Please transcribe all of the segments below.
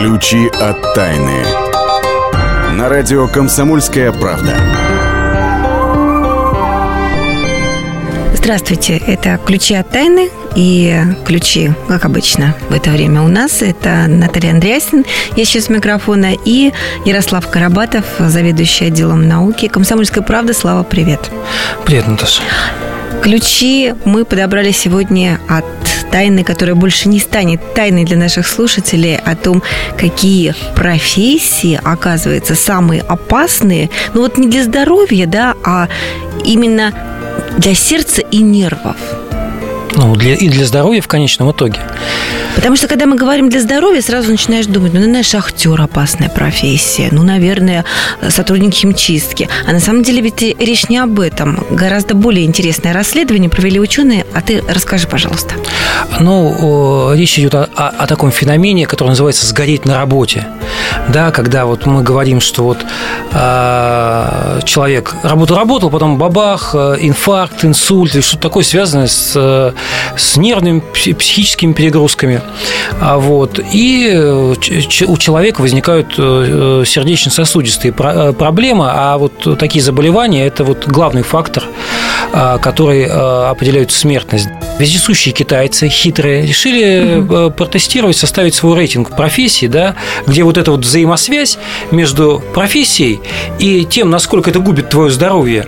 Ключи от тайны. На радио «Комсомольская правда». Здравствуйте, это «Ключи от тайны» и ключи, как обычно, в это время у нас. Это Наталья Андреасин, я сейчас у микрофона, и Ярослав Карабатов, заведующий отделом науки «Комсомольская правда». Слава, привет. Привет, Наташа. Ключи мы подобрали сегодня от тайны, которая больше не станет тайной для наших слушателей, о том, какие профессии, оказывается, самые опасные, ну вот не для здоровья, да, а именно для сердца и нервов. Ну, для, и для здоровья в конечном итоге. Потому что, когда мы говорим для здоровья, сразу начинаешь думать, ну, наверное, шахтер опасная профессия, ну, наверное, сотрудник химчистки. А на самом деле ведь речь не об этом. Гораздо более интересное расследование провели ученые, а ты расскажи, пожалуйста. Ну, речь идет о, о, о таком феномене, который называется «сгореть на работе». Да, когда вот мы говорим, что вот э, человек работал-работал, потом бабах, э, инфаркт, инсульт, или что-то такое связанное с, э, с нервными, психическими перегрузками. А вот, и у человека возникают э, сердечно-сосудистые проблемы, а вот такие заболевания – это вот главный фактор, который определяет смертность. Вездесущие китайцы, хитрые, решили угу. протестировать, составить свой рейтинг профессий, да, где вот эта вот взаимосвязь между профессией и тем, насколько это губит твое здоровье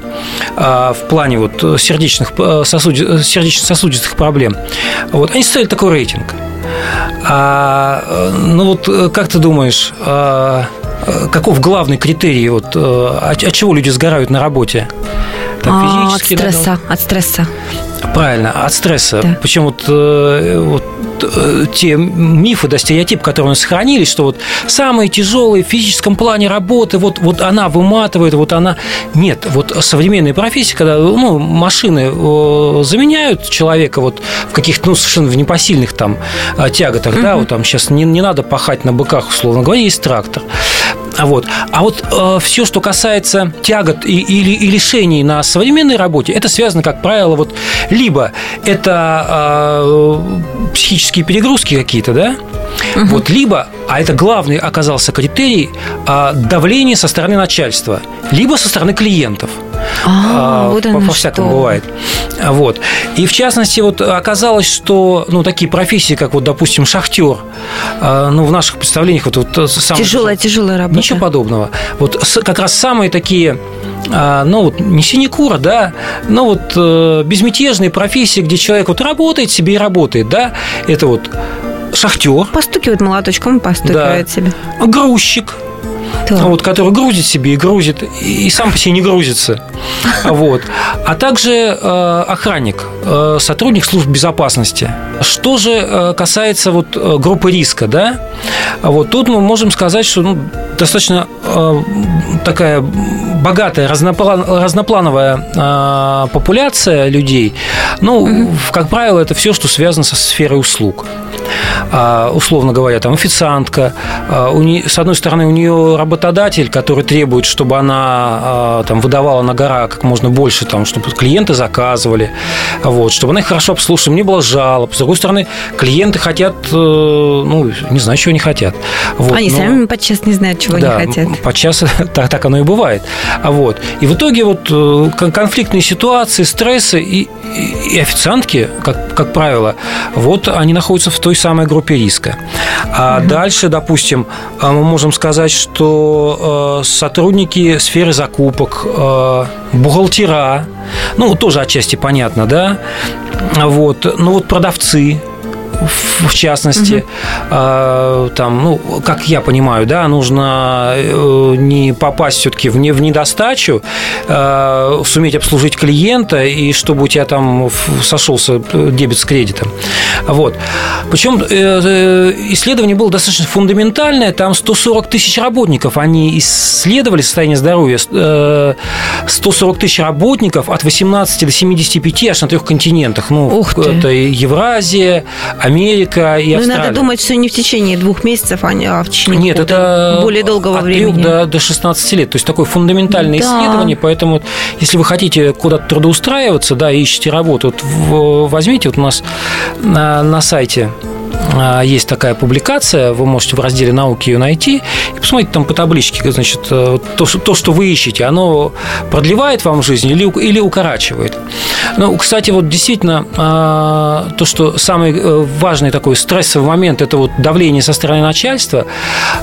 в плане вот сердечных, сосуди, сердечно-сосудистых проблем. Вот, они ставили такой рейтинг. А, ну вот как ты думаешь, а, каков главный критерий, вот, от, от чего люди сгорают на работе? Так, а, от стресса, да? от стресса. Правильно, от стресса. Да. Причем вот, э, вот э, те мифы, да, стереотипы, которые у нас сохранились, что вот самые тяжелые в физическом плане работы, вот, вот она выматывает, вот она... Нет, вот современные профессии, когда ну, машины заменяют человека вот в каких-то ну, совершенно в непосильных там э, тяготах, угу. да, вот там сейчас не, не надо пахать на быках, условно говоря, есть трактор. А вот, а вот э, все, что касается тягот и, и, и лишений на современной работе, это связано, как правило, вот либо это э, психические перегрузки какие-то, да, угу. вот, либо, а это главный оказался критерий, э, давление со стороны начальства, либо со стороны клиентов. А, а, вот по, по всякому бывает. Вот. И в частности, вот оказалось, что ну, такие профессии, как вот, допустим, шахтер, а, ну, в наших представлениях вот, вот самое, тяжелая, тяжелая работа. Ничего подобного. Вот как раз самые такие а, ну вот не синекура, да, но вот э, безмятежные профессии, где человек вот работает себе и работает, да, это вот шахтер. Постукивает молоточком, постукивает да. себе. Грузчик, да. вот, который грузит себе и грузит, и сам по себе не грузится. Вот. А также э, охранник, э, сотрудник служб безопасности. Что же э, касается вот группы риска, да, вот тут мы можем сказать, что ну, достаточно такая богатая, разноплан, разноплановая популяция людей. Ну, угу. как правило, это все, что связано со сферой услуг. А, условно говоря, там официантка, а, у нее, с одной стороны, у нее работодатель, который требует, чтобы она а, там выдавала на гора как можно больше, там, чтобы клиенты заказывали, вот, чтобы она их хорошо обслуживала, не было жалоб. С другой стороны, клиенты хотят, э, ну, не знаю, чего они хотят. Вот, они но, сами подчас не знают, чего да, они хотят. Подчас так, так оно и бывает. Вот. И в итоге вот э, конфликтные ситуации, стрессы и, и официантки, как, как правило, вот они находятся в той самой группе риска. А угу. дальше, допустим, а, мы можем сказать, что э, сотрудники сферы закупок, э, бухгалтера, ну, тоже отчасти понятно, да, вот, ну, вот продавцы, в частности, угу. там, ну, как я понимаю, да, нужно э, не попасть все-таки в, не, в недостачу, э, суметь обслужить клиента и чтобы у тебя там сошелся дебет с кредитом. Вот. Причем э, э, исследование было достаточно фундаментальное, там 140 тысяч работников, они исследовали состояние здоровья, 140 тысяч работников от 18 до 75 аж на трех континентах. Ну, это Евразия, Америка и Австралия. Ну, надо думать, что не в течение двух месяцев, а, а в течение Нет, это более долгого от времени. От до, до 16 лет. То есть такое фундаментальное да. исследование. Поэтому, если вы хотите куда-то трудоустраиваться, да, ищете работу, вот возьмите вот у нас на, на сайте есть такая публикация, вы можете в разделе науки ее найти и посмотрите там по табличке, значит, э, то, то, что вы ищете, оно продлевает вам жизнь или, или укорачивает. Ну, кстати, вот действительно, а, то, что самый э, важный такой стрессовый момент, это вот давление со стороны начальства,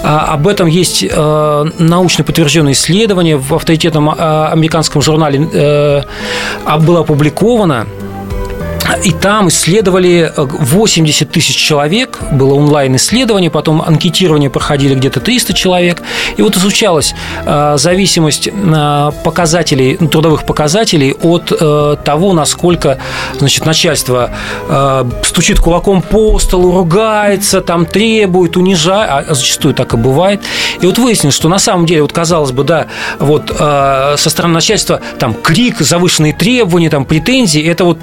а, об этом есть э, научно подтвержденное исследование в авторитетном американском журнале было опубликовано и там исследовали 80 э, тысяч человек, было онлайн-исследование, потом анкетирование проходили где-то 300 человек. И вот изучалась э, зависимость э, показателей, ну, трудовых показателей от того, насколько значит, начальство стучит кулаком по столу, ругается, там требует, унижает, а зачастую так и бывает. И вот выяснилось, что на самом деле, вот казалось бы, да, вот со стороны начальства там крик, завышенные требования, там претензии, это вот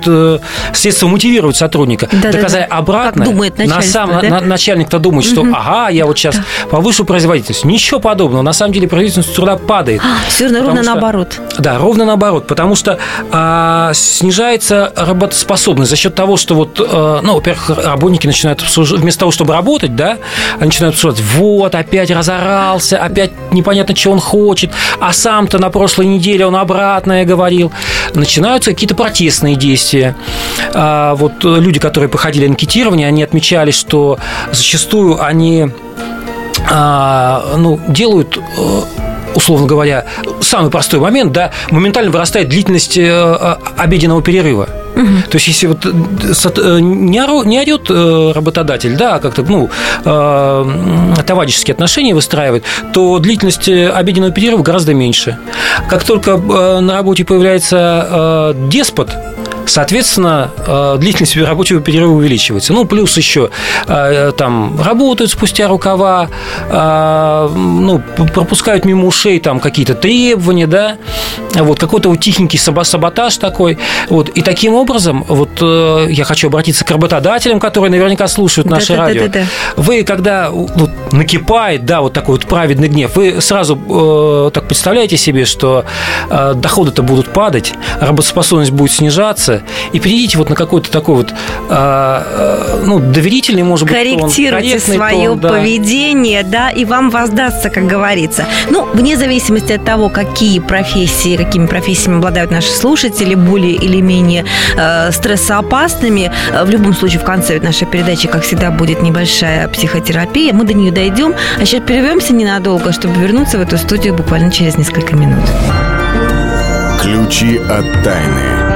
средство мотивировать сотрудника. Да, Доказать да, обратно. Как думает на сам да? на, начальник-то думает, что угу. ага, я вот сейчас да. повышу производительность. Ничего подобного. На самом деле производительность труда падает. А, все равно ровно что, наоборот. Да, ровно наоборот. Потому что а, снижается работоспособность за счет того, что вот, а, ну, во-первых, работники начинают вместо того, чтобы работать, да, они начинают обсуждать, вот, опять разорался, опять непонятно, что он хочет, а сам-то на прошлой неделе он обратное говорил. Начинаются какие-то протестные действия. А, вот люди, которые проходили анкетирование, они отмечали, что зачастую они а, ну, делают э, условно говоря, самый простой момент, да, моментально вырастает длительность э, обеденного перерыва. Угу. То есть, если вот э, не, орет работодатель, да, а как-то, ну, товарищеские отношения выстраивает, то длительность обеденного перерыва гораздо меньше. Как только на работе появляется деспот, Соответственно, э, длительность рабочего перерыва увеличивается. Ну, плюс еще э, там работают спустя рукава, э, ну, пропускают мимо ушей там какие-то требования, да, вот какой-то вот тихенький саботаж такой. Вот. И таким образом, вот я хочу обратиться к работодателям, которые наверняка слушают наше да, радио. Да, да, да, да. Вы, когда вот, накипает, да, вот такой вот праведный гнев, вы сразу э, так представляете себе, что э, доходы-то будут падать, работоспособность будет снижаться, и перейдите вот на какой-то такой вот, а, ну, доверительный, может быть, Корректируйте тон, свое тон, да. поведение, да, и вам воздастся, как говорится. Ну, вне зависимости от того, какие профессии, какими профессиями обладают наши слушатели, более или менее э, стрессоопасными, э, в любом случае в конце нашей передачи, как всегда, будет небольшая психотерапия. Мы до нее дойдем, а сейчас прервемся ненадолго, чтобы вернуться в эту студию буквально через несколько минут. Ключи от тайны.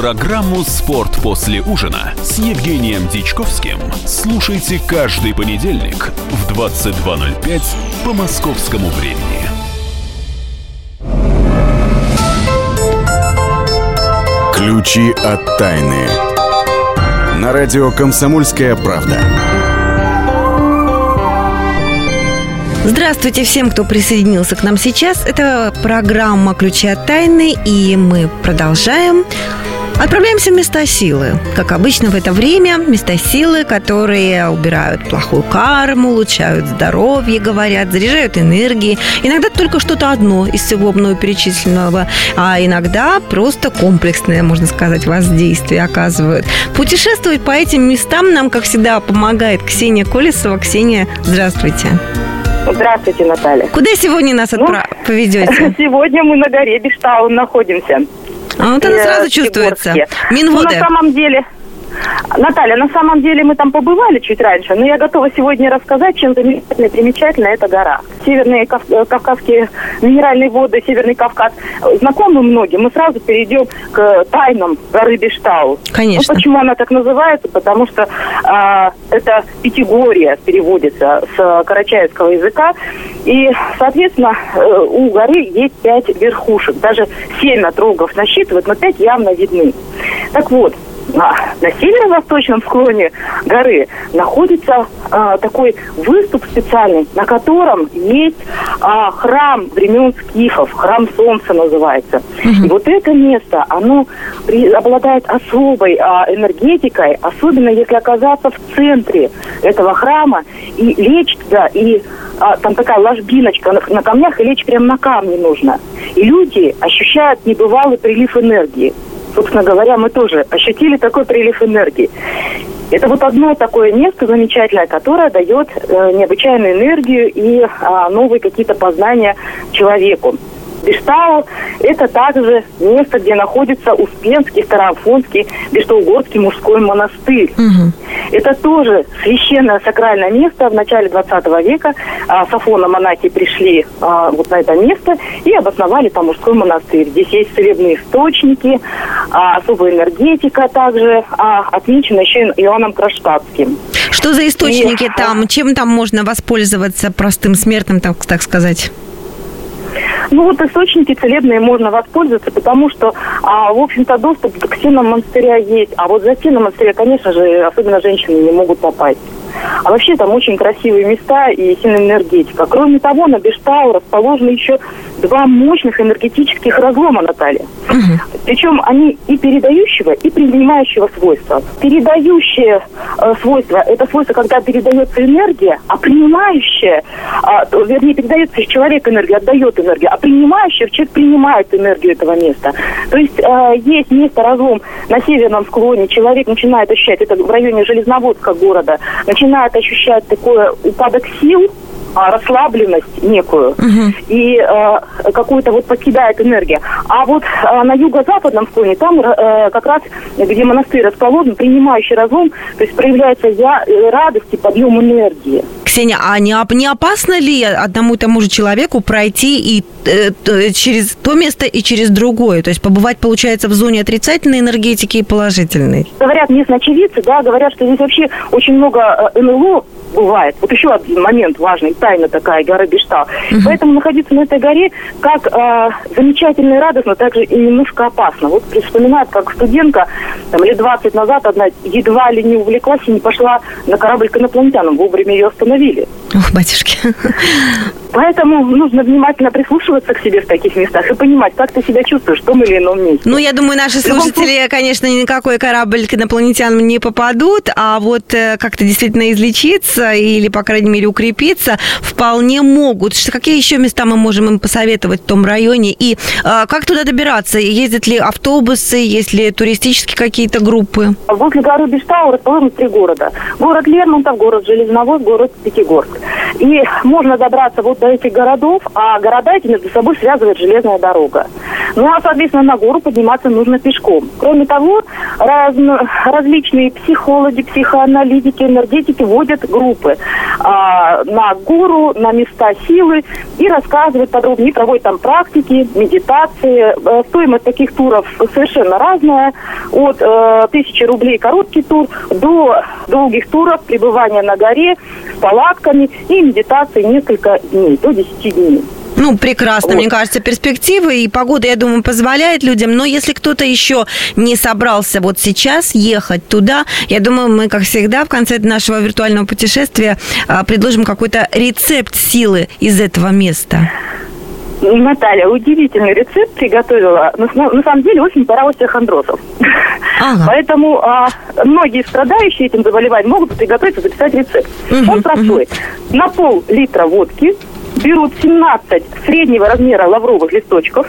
Программу «Спорт после ужина» с Евгением Дичковским слушайте каждый понедельник в 22.05 по московскому времени. Ключи от тайны. На радио «Комсомольская правда». Здравствуйте всем, кто присоединился к нам сейчас. Это программа «Ключи от тайны», и мы продолжаем Отправляемся в места силы. Как обычно в это время, места силы, которые убирают плохую карму, улучшают здоровье, говорят, заряжают энергией. Иногда только что-то одно из всего мною перечисленного, а иногда просто комплексное, можно сказать, воздействие оказывают. Путешествовать по этим местам нам, как всегда, помогает Ксения Колесова. Ксения, здравствуйте. Здравствуйте, Наталья. Куда сегодня нас отправ... ну, поведете? Сегодня мы на горе Биштаун находимся. А вот это сразу чувствуется. Минводы. Ну, на самом деле, Наталья, на самом деле мы там побывали чуть раньше, но я готова сегодня рассказать, чем замечательно и примечательно эта гора. Северные Кав... Э, кавказские минеральные воды, Северный Кавказ знакомы многим. Мы сразу перейдем к тайнам горы Биштау. Конечно. Ну, почему она так называется? Потому что э, это Пятигория переводится с карачаевского языка. И, соответственно, э, у горы есть пять верхушек. Даже семь отрогов насчитывают, но пять явно видны. Так вот, на, на северо-восточном склоне горы находится а, такой выступ специальный, на котором есть а, храм времен скифов, храм Солнца называется. И вот это место, оно при, обладает особой а, энергетикой, особенно если оказаться в центре этого храма и лечь туда, и а, там такая ложбиночка на, на камнях, и лечь прямо на камне нужно. И люди ощущают небывалый прилив энергии собственно говоря, мы тоже ощутили такой прилив энергии. Это вот одно такое место замечательное, которое дает э, необычайную энергию и э, новые какие-то познания человеку. Биштау – это также место, где находится Успенский, Староафонский, Биштаугорский мужской монастырь. Угу. Это тоже священное сакральное место. В начале 20 века а, с Афона монахи пришли а, вот на это место и обосновали там мужской монастырь. Здесь есть целебные источники, а, особая энергетика также, а, отмечена еще Иоанном Кронштадтским. Что за источники и, там? Чем там можно воспользоваться простым смертным, так, так сказать? Ну вот источники целебные можно воспользоваться, потому что, а, в общем-то, доступ к стенам монастыря есть. А вот за стены монастыря, конечно же, особенно женщины не могут попасть. А вообще там очень красивые места и сильная энергетика. Кроме того, на Бештау расположены еще два мощных энергетических разлома, Наталья. Угу. Причем они и передающего, и принимающего свойства. Передающее э, свойство – это свойство, когда передается энергия, а принимающее, э, вернее, передается из человека энергия, отдает энергию, а принимающее человек принимает энергию этого места. То есть э, есть место разлом на северном склоне, человек начинает ощущать, это в районе Железноводска города, начинает ощущать такой упадок сил, а, расслабленность некую угу. и э, какую-то вот покидает энергия. А вот э, на юго-западном склоне, там э, как раз, где монастырь расположен, принимающий разум, то есть проявляется я, э, радость и подъем энергии. Ксения, а не, не опасно ли одному и тому же человеку пройти и э, через то место и через другое? То есть побывать, получается, в зоне отрицательной энергетики и положительной? Говорят местные очевидцы, да, говорят, что здесь вообще очень много э, НЛО бывает. Вот еще один момент важный, тайна такая, гора Бештал. Угу. Поэтому находиться на этой горе как э, замечательно и радостно, так же и немножко опасно. Вот вспоминают, как студентка там, лет 20 назад одна едва ли не увлеклась и не пошла на корабль к инопланетянам. Вовремя ее остановили. Ох, батюшки. Поэтому нужно внимательно прислушиваться к себе в таких местах и понимать, как ты себя чувствуешь в том или ином месте. Ну, я думаю, наши слушатели, конечно, ни на какой корабль к инопланетянам не попадут, а вот э, как-то действительно излечиться или, по крайней мере, укрепиться вполне могут. Какие еще места мы можем им посоветовать в том районе? И э, как туда добираться? Ездят ли автобусы, есть ли туристические какие-то группы? Возле горы Биштау расположены три города. Город Лермонтов, город Железноводск, город Пятигорск. И можно добраться вот до этих городов, а города эти между собой связывает железная дорога. Ну, а, соответственно, на гору подниматься нужно пешком. Кроме того, раз, различные психологи, психоаналитики, энергетики водят группы а, на гору, на места силы и рассказывают подробнее, проводят там практики, медитации. Э, стоимость таких туров совершенно разная. От э, тысячи рублей короткий тур до долгих туров пребывания на горе с палатками и медитации несколько дней, до 10 дней. Ну, прекрасно, вот. мне кажется, перспективы и погода, я думаю, позволяет людям. Но если кто-то еще не собрался вот сейчас ехать туда, я думаю, мы, как всегда, в конце нашего виртуального путешествия а, предложим какой-то рецепт силы из этого места. Наталья, удивительный рецепт приготовила. На, на самом деле очень пора остеохондрозов. Ага. Поэтому а, многие страдающие этим заболеванием могут приготовить записать рецепт. Угу, Он простой. Угу. На пол литра водки берут 17 среднего размера лавровых листочков,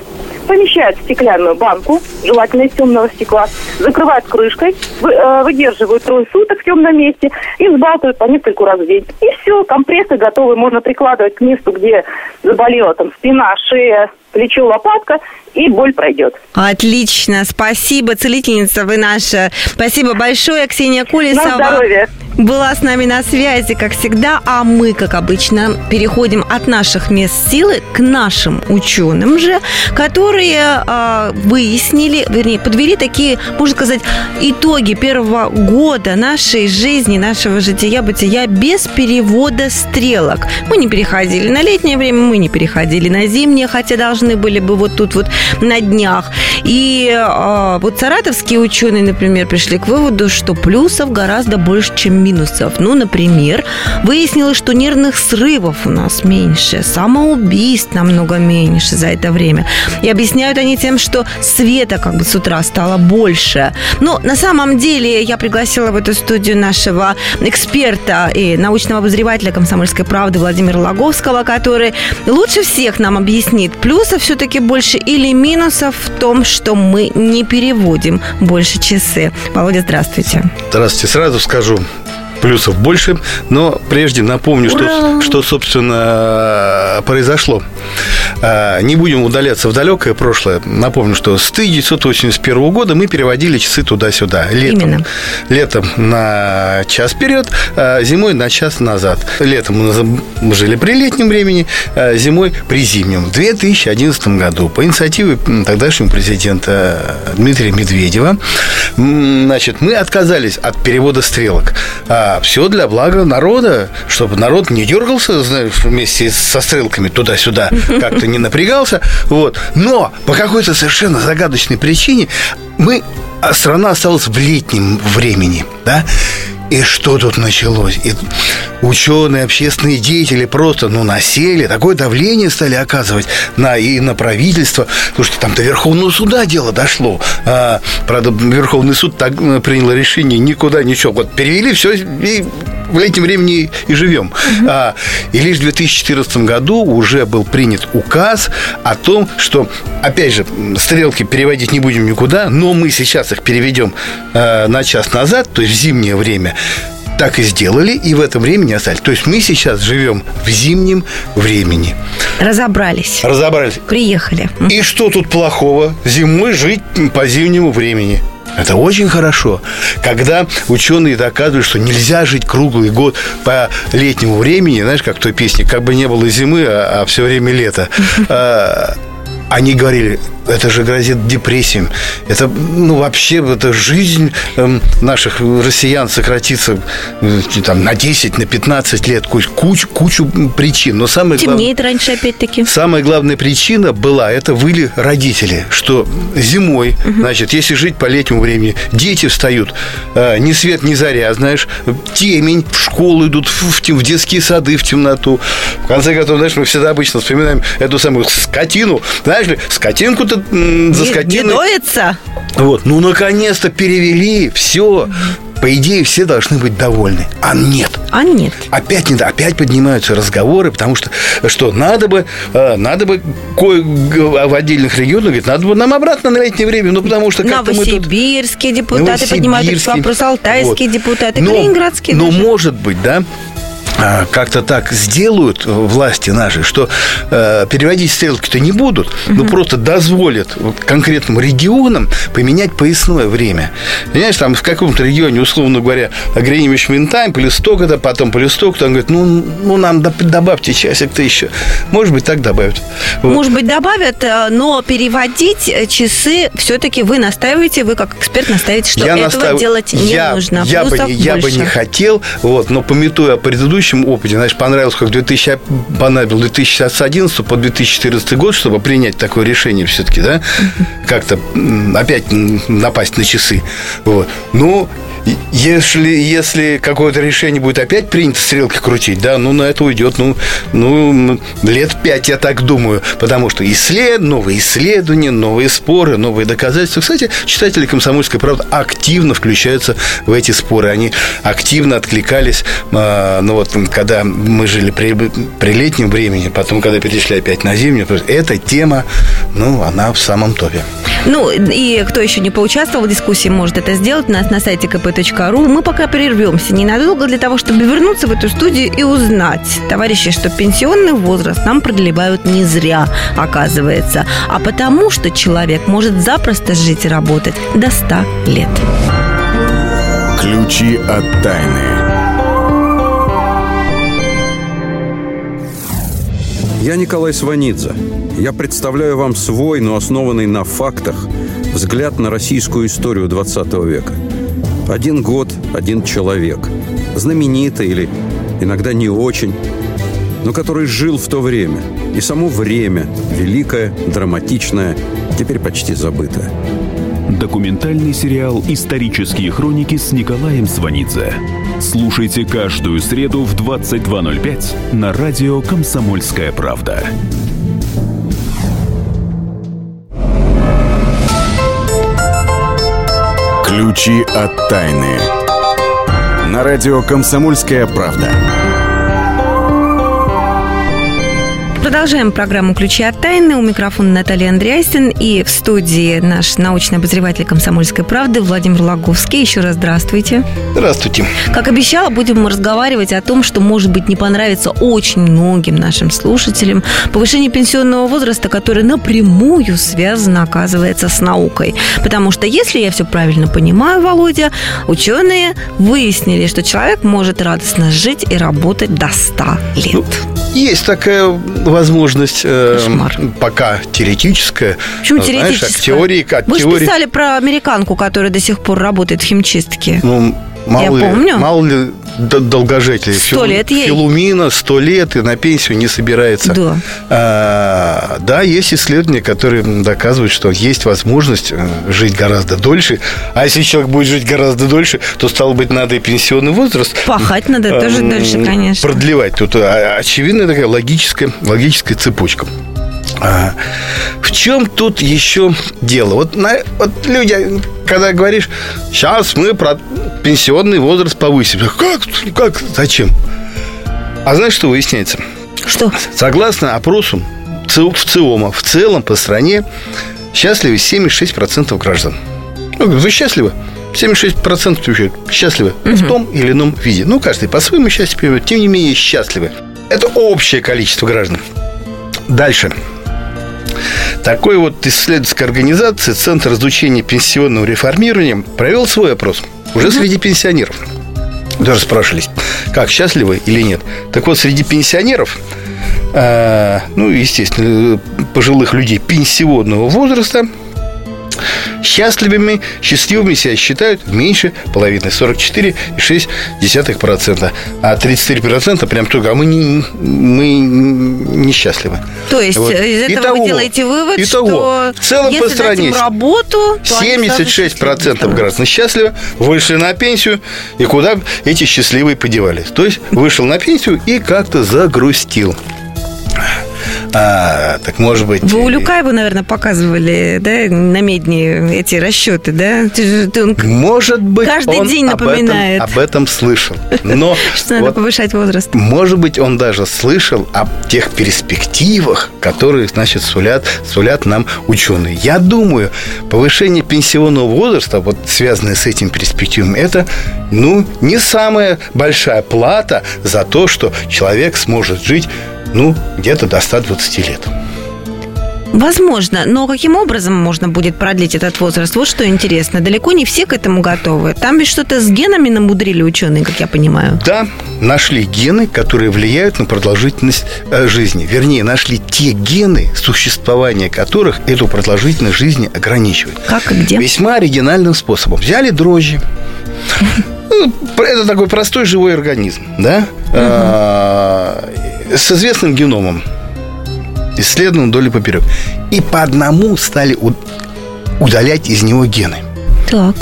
помещают в стеклянную банку, желательно из темного стекла, закрывают крышкой, э, выдерживают трое суток в темном месте и взбалтывают по нескольку раз в день. И все, компрессы готовы, можно прикладывать к месту, где заболела там спина, шея, плечо, лопатка, и боль пройдет. Отлично, спасибо, целительница вы наша. Спасибо большое, Ксения Колесова. На здоровье была с нами на связи, как всегда, а мы, как обычно, переходим от наших мест силы к нашим ученым же, которые э, выяснили, вернее, подвели такие, можно сказать, итоги первого года нашей жизни, нашего жития-бытия без перевода стрелок. Мы не переходили на летнее время, мы не переходили на зимнее, хотя должны были бы вот тут вот на днях. И э, вот саратовские ученые, например, пришли к выводу, что плюсов гораздо больше, чем минусов. Ну, например, выяснилось, что нервных срывов у нас меньше, самоубийств намного меньше за это время. И объясняют они тем, что света как бы с утра стало больше. Но на самом деле я пригласила в эту студию нашего эксперта и научного обозревателя «Комсомольской правды» Владимира Логовского, который лучше всех нам объяснит, плюсов все-таки больше или минусов в том, что мы не переводим больше часы. Володя, здравствуйте. Здравствуйте. Сразу скажу, плюсов больше, но прежде напомню, что, что, собственно, произошло. А, не будем удаляться в далекое прошлое. Напомню, что с 1981 года мы переводили часы туда-сюда. Летом, Именно. летом на час вперед, а зимой на час назад. Летом мы жили при летнем времени, а зимой при зимнем. В 2011 году по инициативе тогдашнего президента Дмитрия Медведева значит, мы отказались от перевода стрелок. А все для блага народа, чтобы народ не дергался знаешь, вместе со стрелками туда-сюда, как-то не напрягался. Вот. Но по какой-то совершенно загадочной причине мы а страна осталась в летнем времени, да, и что тут началось? И ученые, общественные деятели просто, ну, насели, такое давление стали оказывать на, и на правительство, потому что там до Верховного суда дело дошло. А, правда, Верховный суд так э, принял решение никуда ничего. Вот перевели все и в летнем времени и живем. Угу. А, и лишь в 2014 году уже был принят указ о том, что, опять же, стрелки переводить не будем никуда, но мы сейчас их переведем э, на час назад, то есть в зимнее время, так и сделали, и в это время не остались. То есть мы сейчас живем в зимнем времени. Разобрались. Разобрались. Приехали. И что тут плохого? Зимой жить по зимнему времени. Это очень хорошо, когда ученые доказывают, что нельзя жить круглый год по летнему времени, знаешь, как в той песне, как бы не было зимы, а, а все время лето. А, они говорили, это же грозит депрессиям. Это, ну, вообще, это жизнь эм, наших россиян сократится э, там, на 10, на 15 лет. Кучу, кучу причин. Но самое Темнеет глав... раньше опять-таки. Самая главная причина была, это были родители, что зимой, угу. значит, если жить по летнему времени, дети встают, э, ни свет, ни заря, знаешь, темень, в школу идут, в, в, в детские сады, в темноту. В конце концов, знаешь, мы всегда обычно вспоминаем эту самую скотину, знаешь, ли, скотинку-то за скотиной... Не доится? Вот, ну, наконец-то перевели, все по идее, все должны быть довольны. А нет. А нет. Опять не опять поднимаются разговоры, потому что что надо бы, э, надо бы кое в отдельных регионах, говорит, надо бы нам обратно на летнее время, ну потому что как-то Новосибирские мы тут... депутаты поднимают этот вопрос, алтайские вот. депутаты, но, калининградские. Но даже. может быть, да, как-то так сделают власти наши, что э, переводить стрелки-то не будут, угу. но просто дозволят конкретным регионам поменять поясное время. Понимаешь, там в каком-то регионе, условно говоря, Гринвич Минтайм, плюс столько-то, потом плюс столько-то, он говорит, ну, ну нам добавьте часик-то еще. Может быть, так добавят. Вот. Может быть, добавят, э, но переводить э, часы все-таки вы настаиваете, вы как эксперт настаиваете, что я этого настав... делать не я, нужно. Я бы, не, я бы не хотел, вот, но пометуя о предыдущем предыдущем опыте, знаешь, понравилось, как 2000, понадобил 2011 по 2014 год, чтобы принять такое решение все-таки, да, как-то опять напасть на часы. Вот. Ну, если, если какое-то решение будет опять принято стрелки крутить, да, ну, на это уйдет, ну, ну, лет пять, я так думаю. Потому что исслед, новые исследования, новые споры, новые доказательства. Кстати, читатели «Комсомольской правды» активно включаются в эти споры. Они активно откликались, э, ну, вот, когда мы жили при, при летнем времени, потом, когда перешли опять на зимнюю, эта тема, ну, она в самом топе. Ну, и кто еще не поучаствовал в дискуссии, может это сделать у нас на сайте kp.ru. Мы пока прервемся ненадолго для того, чтобы вернуться в эту студию и узнать, товарищи, что пенсионный возраст нам продлевают не зря, оказывается, а потому, что человек может запросто жить и работать до 100 лет. Ключи от тайны. Я Николай Сванидзе. Я представляю вам свой, но основанный на фактах, взгляд на российскую историю 20 века. Один год, один человек. Знаменитый или иногда не очень, но который жил в то время – И само время, великое, драматичное, теперь почти забытое. Документальный сериал «Исторические хроники» с Николаем Сванидзе. Слушайте каждую среду в 22.05 на радио «Комсомольская правда». Ключи от тайны. На радио «Комсомольская правда». Продолжаем программу «Ключи от тайны». У микрофона Наталья Андреасин и в студии наш научный обозреватель «Комсомольской правды» Владимир Логовский. Еще раз здравствуйте. Здравствуйте. Как обещала, будем разговаривать о том, что может быть не понравится очень многим нашим слушателям. Повышение пенсионного возраста, которое напрямую связано, оказывается, с наукой. Потому что, если я все правильно понимаю, Володя, ученые выяснили, что человек может радостно жить и работать до 100 лет. Ну, есть такая возможность, э, пока теоретическая. Почему знаешь, теоретическая? От теории, от Вы теории... же писали про американку, которая до сих пор работает в химчистке. Ну, мало Я ли, помню. Мало ли долгожителей. Сто лет ей. Филумина сто лет и на пенсию не собирается. Да. А, да, есть исследования, которые доказывают, что есть возможность э, жить гораздо дольше. А если человек будет жить гораздо дольше, то, стало быть, надо и пенсионный возраст. Пахать надо тоже дольше, конечно. Продлевать. Тут а, очевидная такая логическая, логическая цепочка. А, в чем тут еще дело? Вот, на, вот люди, когда говоришь, сейчас мы про пенсионный возраст повысим. Как? Как? Зачем? А знаешь, что выясняется? Что? Согласно опросу в ЦИОМа, в целом по стране счастливы 76% граждан. Ну, вы счастливы? 76% вообще счастливы угу. в том или ином виде. Ну, каждый по-своему счастье понимает, тем не менее счастливы. Это общее количество граждан. Дальше. Такой вот исследовательской организации Центр изучения пенсионного реформирования провел свой опрос уже угу. среди пенсионеров. Даже спрашивались, как счастливы или нет. Так вот, среди пенсионеров, э, ну, естественно, пожилых людей пенсионного возраста, Счастливыми, счастливыми себя считают меньше половины, 44,6%. А 33% прям только, а мы, не, мы несчастливы. То есть вот. из этого Итого, вы делаете вывод, Итого, что в целом если по стране работу, 76% граждан счастливы, вышли на пенсию, и куда эти счастливые подевались. То есть вышел на пенсию и как-то загрустил. А, так может быть... Вы у Люкаева, наверное, показывали, да, на медне эти расчеты, да? Он может быть, каждый он день напоминает. Об этом, об этом слышал. Но что надо повышать возраст. Может быть, он даже слышал о тех перспективах, которые, значит, сулят, сулят нам ученые. Я думаю, повышение пенсионного возраста, вот связанное с этим перспективами, это, ну, не самая большая плата за то, что человек сможет жить ну, где-то до 120 лет. Возможно, но каким образом можно будет продлить этот возраст? Вот что интересно. Далеко не все к этому готовы. Там ведь что-то с генами намудрили ученые, как я понимаю. Да, нашли гены, которые влияют на продолжительность э, жизни. Вернее, нашли те гены, существование которых эту продолжительность жизни ограничивает. Как и где? Весьма оригинальным способом. Взяли дрожжи. Ну, это такой простой живой организм, да? С известным геномом, исследован вдоль и поперек. И по одному стали удалять из него гены. Так.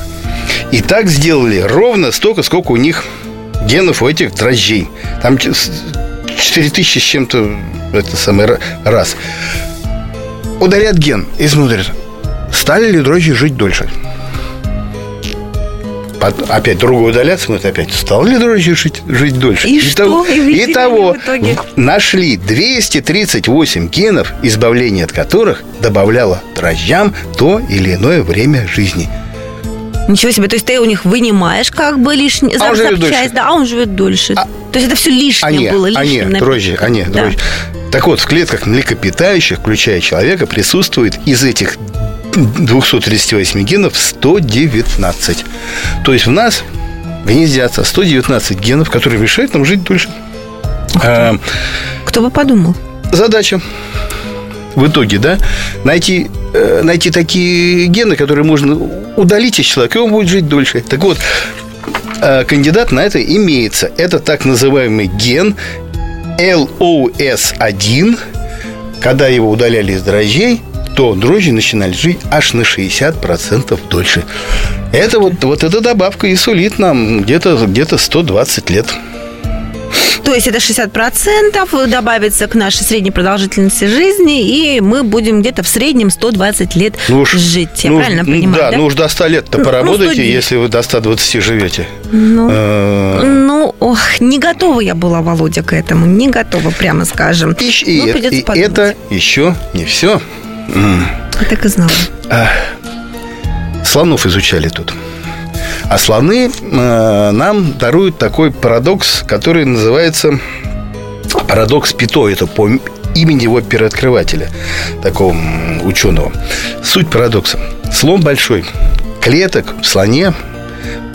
И так сделали ровно столько, сколько у них генов у этих дрожжей. Там 4000 с чем-то это самый раз. Ударят ген и смотрят, стали ли дрожжи жить дольше опять другую удаляться, мы опять стал ли дрожжи жить, жить дольше. И, и что? Того, и, того нашли 238 генов, избавление от которых добавляло дрожжам то или иное время жизни. Ничего себе, то есть ты у них вынимаешь как бы лишний а запчасть, да, а он живет дольше. А, то есть это все лишнее а было, лишнее. Нет, дрожжи, а нет, да. дрожжи. Так вот, в клетках млекопитающих, включая человека, присутствует из этих 238 генов 119. То есть у нас гнездятся 119 генов, которые мешают нам жить дольше. А, Кто бы подумал? Задача в итоге, да, найти, э, найти такие гены, которые можно удалить из человека, и он будет жить дольше. Так вот, э, кандидат на это имеется. Это так называемый ген LOS1, когда его удаляли из дрожжей, то дрожжи начинали жить аж на 60% дольше. Это вот, вот эта добавка и сулит нам где-то где 120 лет. То есть это 60% добавится к нашей средней продолжительности жизни, и мы будем где-то в среднем 120 лет ну уж, жить. Я ну правильно понимаю? Да, да, ну уж до 100 лет-то ну, поработайте, ну, если вы до 120 живете. Ну, э... ну ох, не готова я была, Володя, к этому. Не готова, прямо скажем. И, и, ну, и это еще не все. Я так и знала. Слонов изучали тут. А слоны э, нам даруют такой парадокс, который называется парадокс Пито. Это по имени его первооткрывателя, такого ученого. Суть парадокса. Слон большой. Клеток в слоне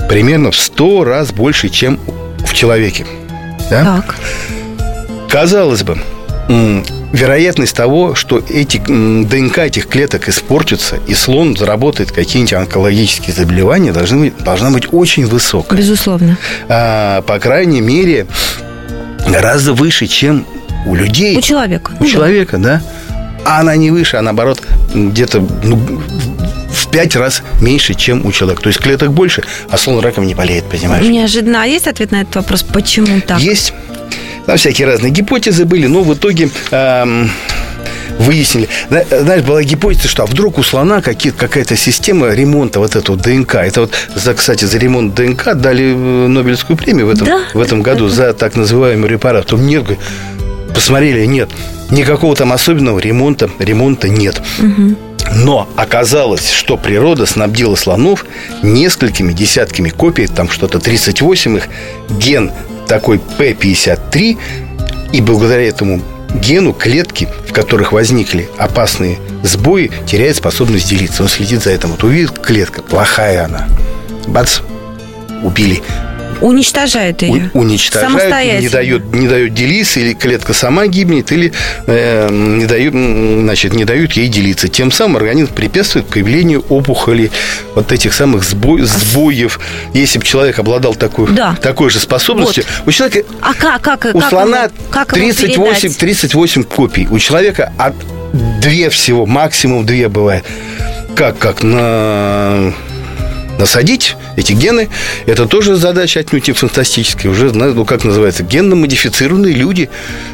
примерно в сто раз больше, чем в человеке. Да? Так. Казалось бы, вероятность того, что эти ДНК этих клеток испортятся, и слон заработает какие-нибудь онкологические заболевания, должны быть, должна быть очень высокая. Безусловно. А, по крайней мере, гораздо выше, чем у людей. У человека. У ну, человека, да. А она не выше, а наоборот, где-то ну, в пять раз меньше, чем у человека. То есть клеток больше, а слон раком не болеет, понимаешь? Неожиданно. А есть ответ на этот вопрос? Почему так? Есть. Там всякие разные гипотезы были, но в итоге эм, выяснили. Знаешь, была гипотеза, что а вдруг у слона какая-то система ремонта вот этого ДНК. Это вот, за, кстати, за ремонт ДНК дали э, Нобелевскую премию в этом, да, в этом году за так называемый репарат. Нет, посмотрели, нет. Никакого там особенного ремонта, ремонта нет. Угу. Но оказалось, что природа снабдила слонов несколькими десятками копий, там что-то 38 их, ген такой P53, и благодаря этому гену клетки, в которых возникли опасные сбои, теряют способность делиться. Он следит за этим. Вот увидит клетка, плохая она. Бац, убили. Уничтожает ее. У, уничтожает, не дает, не дает делиться, или клетка сама гибнет, или э, не, дают, значит, не дают ей делиться. Тем самым организм препятствует появлению опухолей, вот этих самых сбой, сбоев. Если бы человек обладал такой, да. такой же способностью, вот. у человека... А как? как у как слона как 38, 38 копий. У человека от две всего, максимум две бывает. Как? Как? На насадить эти гены, это тоже задача отнюдь не фантастическая. Уже, ну, как называется, генно-модифицированные люди.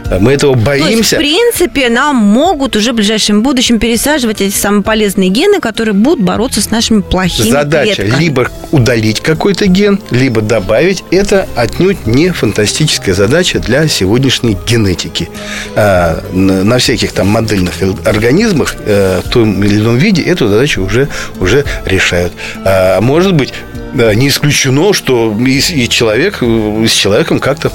А мы этого боимся. То есть, в принципе, нам могут уже в ближайшем будущем пересаживать эти самые полезные гены, которые будут бороться с нашими плохими Задача клетками. либо удалить какой-то ген, либо добавить. Это отнюдь не фантастическая задача для сегодняшней генетики. А, на всяких там модельных организмах э, в том или ином виде эту задачу уже, уже решают. Может быть, не исключено, что и, и человек э, с человеком как-то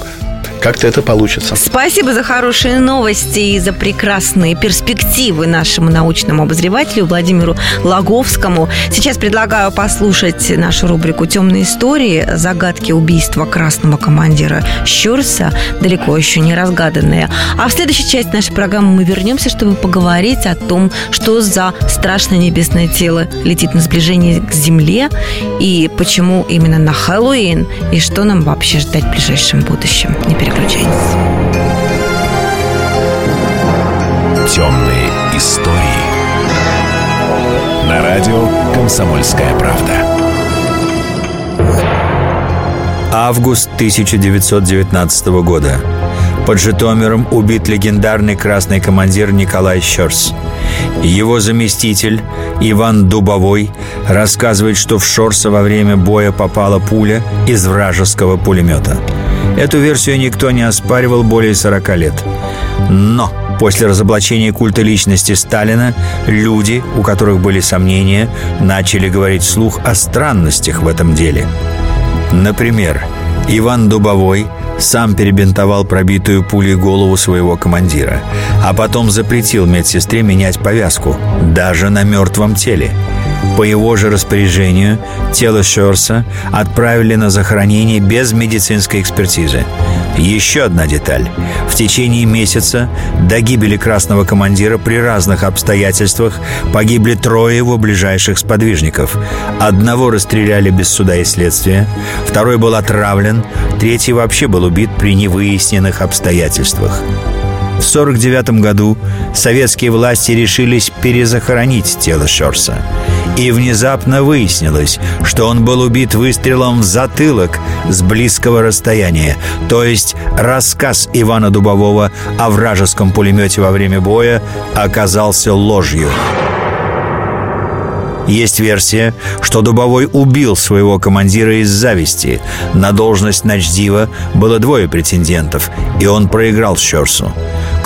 как-то это получится. Спасибо за хорошие новости и за прекрасные перспективы нашему научному обозревателю Владимиру Лаговскому. Сейчас предлагаю послушать нашу рубрику «Темные истории. Загадки убийства красного командира Щурса, далеко еще не разгаданные». А в следующей части нашей программы мы вернемся, чтобы поговорить о том, что за страшное небесное тело летит на сближение к Земле и почему именно на Хэллоуин и что нам вообще ждать в ближайшем будущем. Не переключайтесь. Темные истории. На радио «Комсомольская правда». Август 1919 года. Под Житомиром убит легендарный красный командир Николай Щерс. Его заместитель Иван Дубовой рассказывает, что в Шорса во время боя попала пуля из вражеского пулемета – Эту версию никто не оспаривал более 40 лет. Но после разоблачения культа личности Сталина люди, у которых были сомнения, начали говорить вслух о странностях в этом деле. Например, Иван Дубовой сам перебинтовал пробитую пулей голову своего командира, а потом запретил медсестре менять повязку, даже на мертвом теле – по его же распоряжению тело Шорса отправили на захоронение без медицинской экспертизы. Еще одна деталь. В течение месяца до гибели красного командира при разных обстоятельствах погибли трое его ближайших сподвижников. Одного расстреляли без суда и следствия, второй был отравлен, третий вообще был убит при невыясненных обстоятельствах. В 1949 году советские власти решились перезахоронить тело Шорса. И внезапно выяснилось, что он был убит выстрелом в затылок с близкого расстояния. То есть рассказ Ивана Дубового о вражеском пулемете во время боя оказался ложью. Есть версия, что Дубовой убил своего командира из зависти. На должность начдива было двое претендентов, и он проиграл Щерсу.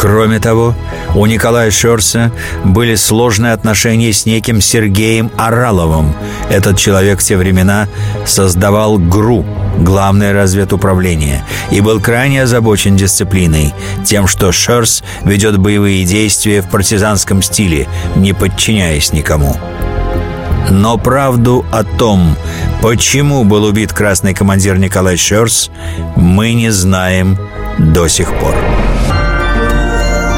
Кроме того, у Николая Щерса были сложные отношения с неким Сергеем Ораловым. Этот человек в те времена создавал ГРУ, Главное разведуправление, и был крайне озабочен дисциплиной, тем, что Шерс ведет боевые действия в партизанском стиле, не подчиняясь никому. Но правду о том, почему был убит красный командир Николай Щерс, мы не знаем до сих пор.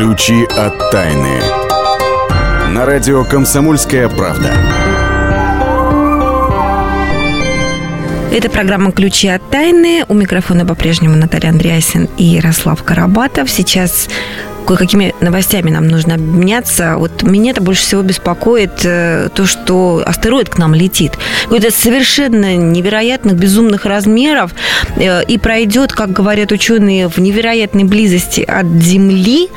Ключи от тайны. На радио «Комсомольская правда». Это программа «Ключи от тайны». У микрофона по-прежнему Наталья Андреасин и Ярослав Карабатов. Сейчас кое-какими новостями нам нужно обменяться. Вот меня это больше всего беспокоит э, то, что астероид к нам летит. Какой-то совершенно невероятных, безумных размеров э, и пройдет, как говорят ученые, в невероятной близости от Земли,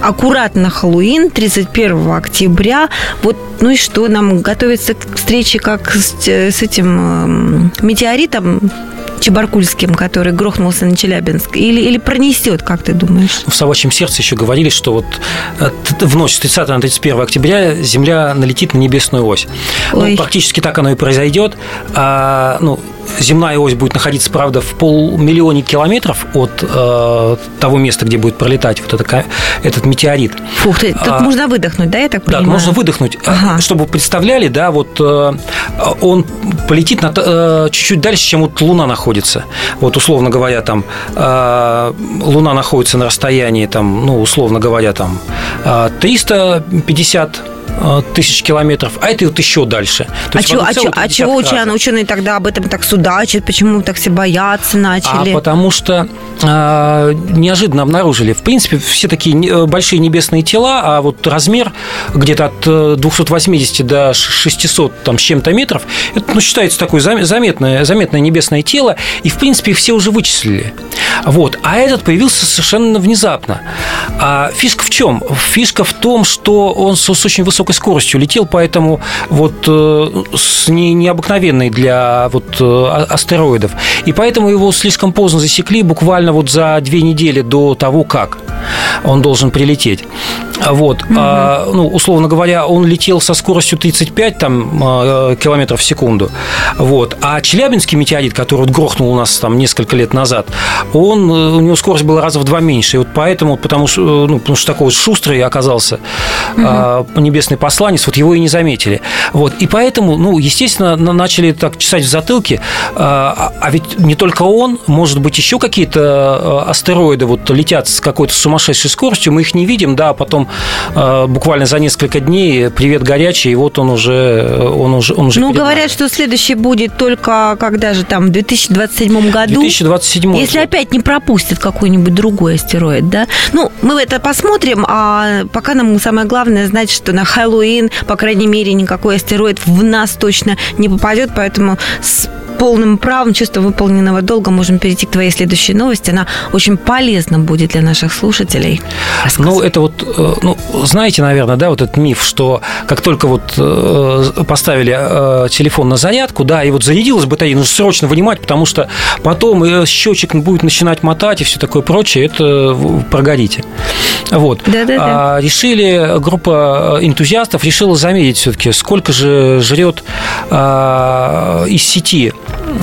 аккуратно Хэллоуин, 31 октября. Вот, ну и что, нам готовится к встрече как с, с этим э, метеоритом Чебаркульским, который грохнулся на Челябинск? Или, или пронесет, как ты думаешь? В собачьем сердце еще говорили, что вот э, в ночь с 30 на 31 октября Земля налетит на небесную ось. Ну, практически так оно и произойдет. А, ну, земная ось будет находиться, правда, в полмиллионе километров от э, того места, где будет пролетать вот это, этот метеорит. Фух ты, тут а, можно выдохнуть, да, я так понимаю? Да, можно выдохнуть. Ага. Чтобы представляли, да, вот э, он полетит на, э, чуть-чуть дальше, чем вот Луна находится. Вот, условно говоря, там э, Луна находится на расстоянии, там, ну, условно говоря, там 350 э, Э, тысяч километров, а это вот еще дальше. То а чего, а чего, а чего ученые, ученые тогда об этом так судачат? Почему так все бояться начали? А потому что э, неожиданно обнаружили. В принципе, все такие э, большие небесные тела, а вот размер где-то от 280 э, до 600 там, с чем-то метров, это ну, считается такое заметное, заметное небесное тело, и, в принципе, их все уже вычислили. Вот. А этот появился совершенно внезапно. А фишка в чем? Фишка в том, что он с, с очень высокой скоростью летел, поэтому вот э, с не, необыкновенной для вот э, астероидов. И поэтому его слишком поздно засекли, буквально вот за две недели до того, как он должен прилететь. Вот. Угу. А, ну, условно говоря, он летел со скоростью 35 там, а, километров в секунду. Вот. А Челябинский метеорит, который вот грохнул у нас там несколько лет назад, он, э, у него скорость была раза в два меньше. И вот поэтому, потому что, ну, потому что такой вот шустрый оказался угу. а, небесный посланец, вот его и не заметили. Вот. И поэтому, ну, естественно, начали так чесать в затылке. А, а ведь не только он, может быть, еще какие-то а, астероиды вот летят с какой-то сумасшедшей скоростью, мы их не видим, да, а потом э, буквально за несколько дней привет горячий, и вот он уже, он уже, он уже. Ну говорят, нами. что следующий будет только когда же там в 2027 году. 2027. Если год. опять не пропустят какой-нибудь другой астероид, да? Ну мы это посмотрим, а пока нам самое главное знать, что на Хэллоуин, по крайней мере, никакой астероид в нас точно не попадет, поэтому с полным правом, чувство выполненного долга можем перейти к твоей следующей новости. Она очень полезна будет для наших слушателей. Ну, это вот, э, ну, знаете, наверное, да, вот этот миф, что как только вот э, поставили э, телефон на зарядку, да, и вот зарядилась батарея, нужно срочно вынимать, потому что потом счетчик будет начинать мотать и все такое прочее, это прогорите. Вот. Да, да, да. А, решили, группа энтузиастов решила замерить все-таки, сколько же жрет а, из сети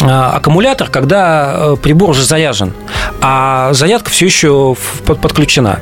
а, аккумулятор, когда прибор уже заряжен, а зарядка все еще подключена.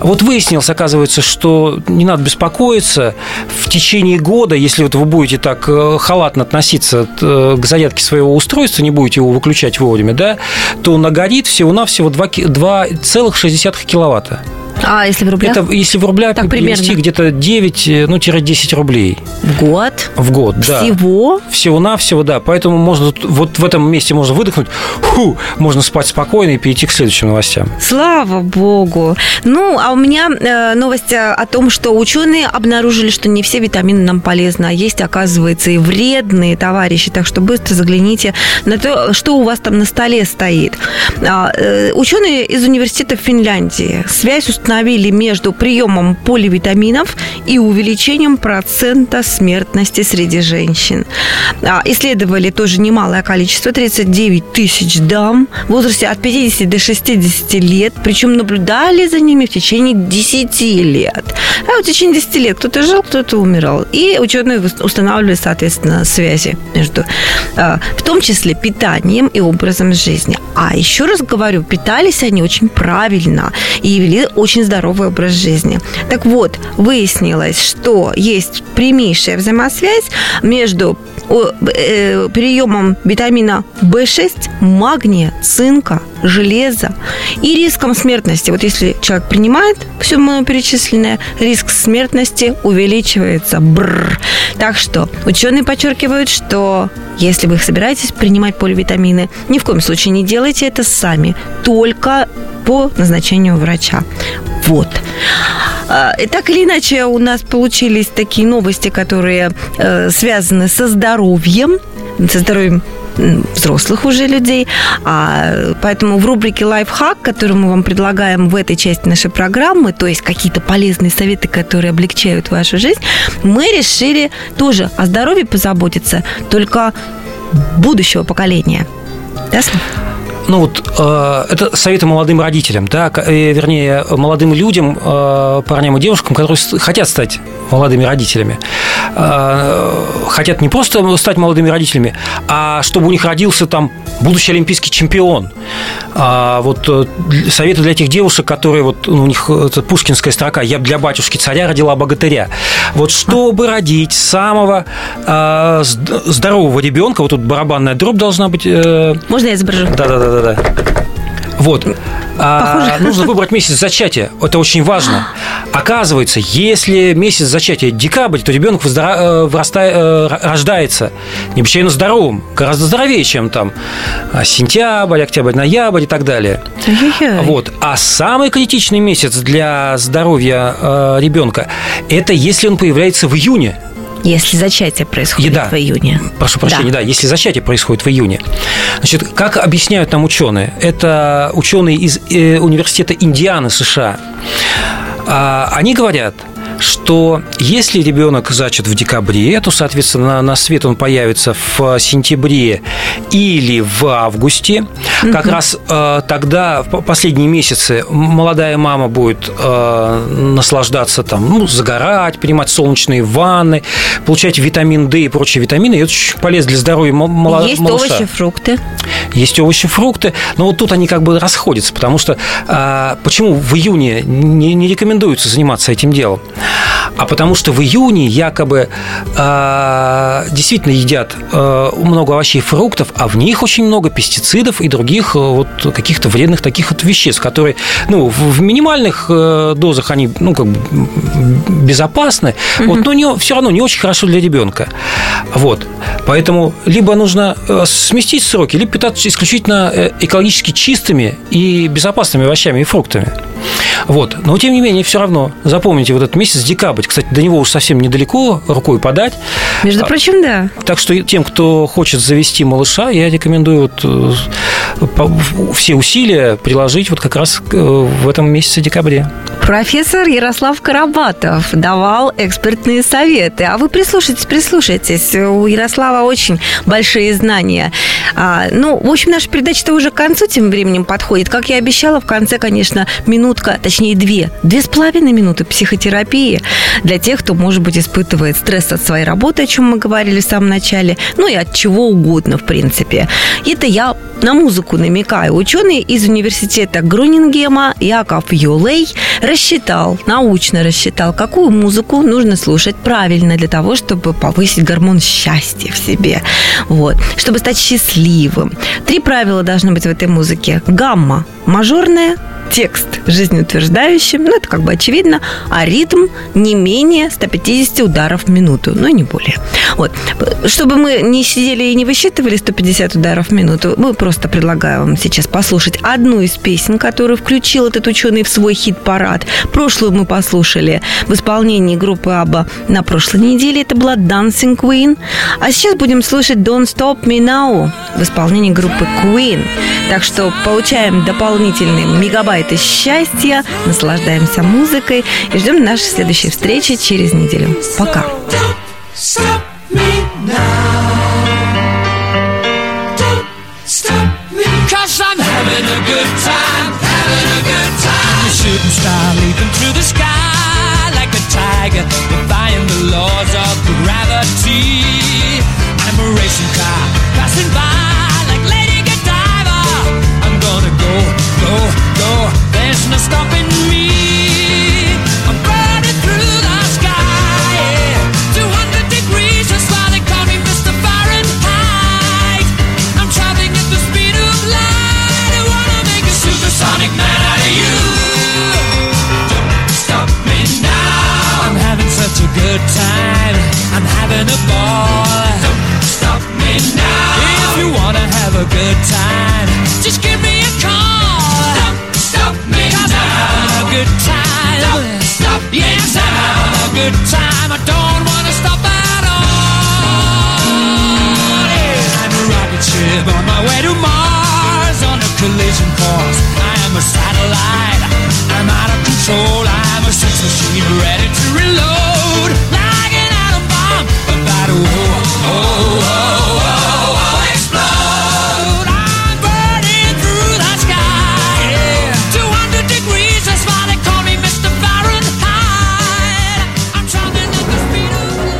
Вот выяснилось, оказывается, что не надо беспокоиться. В течение года, если вот вы будете так э, халатно относиться э, к зарядке своего устройства, не будете его выключать вовремя, да, то нагорит всего-навсего 2,6 киловатта. А если в рублях? Это если в рублях так перевести где-то 9, э, ну, 10 рублей. В год? В год, да. Всего? Всего-навсего, да. Поэтому можно вот в этом месте можно выдохнуть, фу, можно спать спокойно и перейти к следующим новостям. Слава богу. Ну, а у меня э, новость о том, что ученые обнаружили, что не все витамины нам полезны, а есть, оказывается, и вредные товарищи. Так что быстро загляните на то, что у вас там на столе стоит. А, э, ученые из университета Финляндии связь установили установили между приемом поливитаминов и увеличением процента смертности среди женщин. А, исследовали тоже немалое количество, 39 тысяч дам в возрасте от 50 до 60 лет, причем наблюдали за ними в течение 10 лет. А в течение 10 лет кто-то жил, кто-то умирал. И ученые устанавливали, соответственно, связи между, а, в том числе, питанием и образом жизни. А еще раз говорю, питались они очень правильно и вели очень очень здоровый образ жизни. Так вот, выяснилось, что есть прямейшая взаимосвязь между приемом витамина В6, магния, цинка, железа и риском смертности. Вот если человек принимает все перечисленное, риск смертности увеличивается. Бррр. Так что ученые подчеркивают, что если вы собираетесь принимать поливитамины, ни в коем случае не делайте это сами, только по назначению врача. Вот. А, и так или иначе у нас получились такие новости, которые э, связаны со здоровьем, со здоровьем взрослых уже людей. А, поэтому в рубрике «Лайфхак», которую мы вам предлагаем в этой части нашей программы, то есть какие-то полезные советы, которые облегчают вашу жизнь, мы решили тоже о здоровье позаботиться, только будущего поколения. Да, ну вот э, это советы молодым родителям, да, э, вернее, молодым людям, э, парням и девушкам, которые хотят стать молодыми родителями. Хотят не просто стать молодыми родителями, а чтобы у них родился там будущий олимпийский чемпион. А вот э, советы для тех девушек, которые вот ну, у них это пушкинская строка «Я для батюшки царя родила богатыря». Вот чтобы родить самого э, здорового ребенка, вот тут барабанная дробь должна быть. Э, Можно я изображу? Да-да-да да-да. Вот. А, нужно выбрать месяц зачатия. Это очень важно. Оказывается, если месяц зачатия декабрь, то ребенок э, вырастает, э, рождается необычайно здоровым, гораздо здоровее, чем там а, сентябрь, октябрь, ноябрь и так далее. Вот. А самый критичный месяц для здоровья э, ребенка – это если он появляется в июне. Если зачатие происходит да, в июне. Прошу прощения, да. да, если зачатие происходит в июне. Значит, как объясняют нам ученые? Это ученые из э, университета Индианы, США. А, они говорят, что если ребенок зачат в декабре, то, соответственно, на свет он появится в сентябре или в августе. Угу. Как раз э, тогда, в последние месяцы, молодая мама будет э, наслаждаться там, ну, загорать, принимать солнечные ванны, получать витамин D и прочие витамины. И это очень полезно для здоровья мало, Есть малыша. овощи, фрукты. Есть овощи, фрукты. Но вот тут они как бы расходятся, потому что э, почему в июне не, не рекомендуется заниматься этим делом? А потому что в июне якобы э, действительно едят э, много овощей и фруктов, а в них очень много пестицидов и других э, вот каких-то вредных таких вот веществ, которые, ну, в, в минимальных э, дозах они, ну, как бы безопасны, mm-hmm. вот, но не, все равно не очень хорошо для ребенка. Вот. Поэтому либо нужно э, сместить сроки, либо питаться исключительно э, экологически чистыми и безопасными овощами и фруктами. Вот. Но, тем не менее, все равно запомните вот этот месяц декабрь. Кстати, до него уж совсем недалеко, рукой подать. Между прочим, да. Так что тем, кто хочет завести малыша, я рекомендую вот э, все усилия приложить вот как раз э, в этом месяце декабре. Профессор Ярослав Карабатов давал экспертные советы. А вы прислушайтесь, прислушайтесь. У Ярослава очень большие знания. А, ну, в общем, наша передача-то уже к концу тем временем подходит. Как я обещала, в конце, конечно, минутка, точнее, две, две с половиной минуты психотерапии для тех, кто, может быть, испытывает стресс от своей работы, о чем мы говорили в самом начале, ну и от чего угодно, в принципе. Это я на музыку намекаю. Ученый из университета Грунингема Яков Юлей рассчитал, научно рассчитал, какую музыку нужно слушать правильно для того, чтобы повысить гормон счастья в себе. Вот. Чтобы стать счастливым. Три правила должны быть в этой музыке. Гамма мажорная, текст жизнеутверждающим, ну, это как бы очевидно, а ритм не менее 150 ударов в минуту, ну, не более. Вот. Чтобы мы не сидели и не высчитывали 150 ударов в минуту, мы просто предлагаем вам сейчас послушать одну из песен, которую включил этот ученый в свой хит-парад. Прошлую мы послушали в исполнении группы Абба на прошлой неделе. Это была Dancing Queen. А сейчас будем слушать Don't Stop Me Now в исполнении группы Queen. Так что получаем дополнительные мегабайты счастья, наслаждаемся музыкой и ждем нашей следующей встречи через неделю. Пока. Defying the laws of gravity. I'm a racing car passing by just while they call me Mr. Far. I'm traveling at the speed of light. I wanna make a supersonic man out of you. Stop me now. I'm having such a good time. I'm having a boy. Don't stop me now. If you wanna have a good time, just give me good time. Don't stop yes, I'm having a good time. I don't wanna stop at all. Yeah. I'm a rocket ship on my way to Mars on a collision course. I am a satellite. I'm out of control. I'm a sex machine ready to reload. Like an atom bomb, about to oh, oh, oh, oh,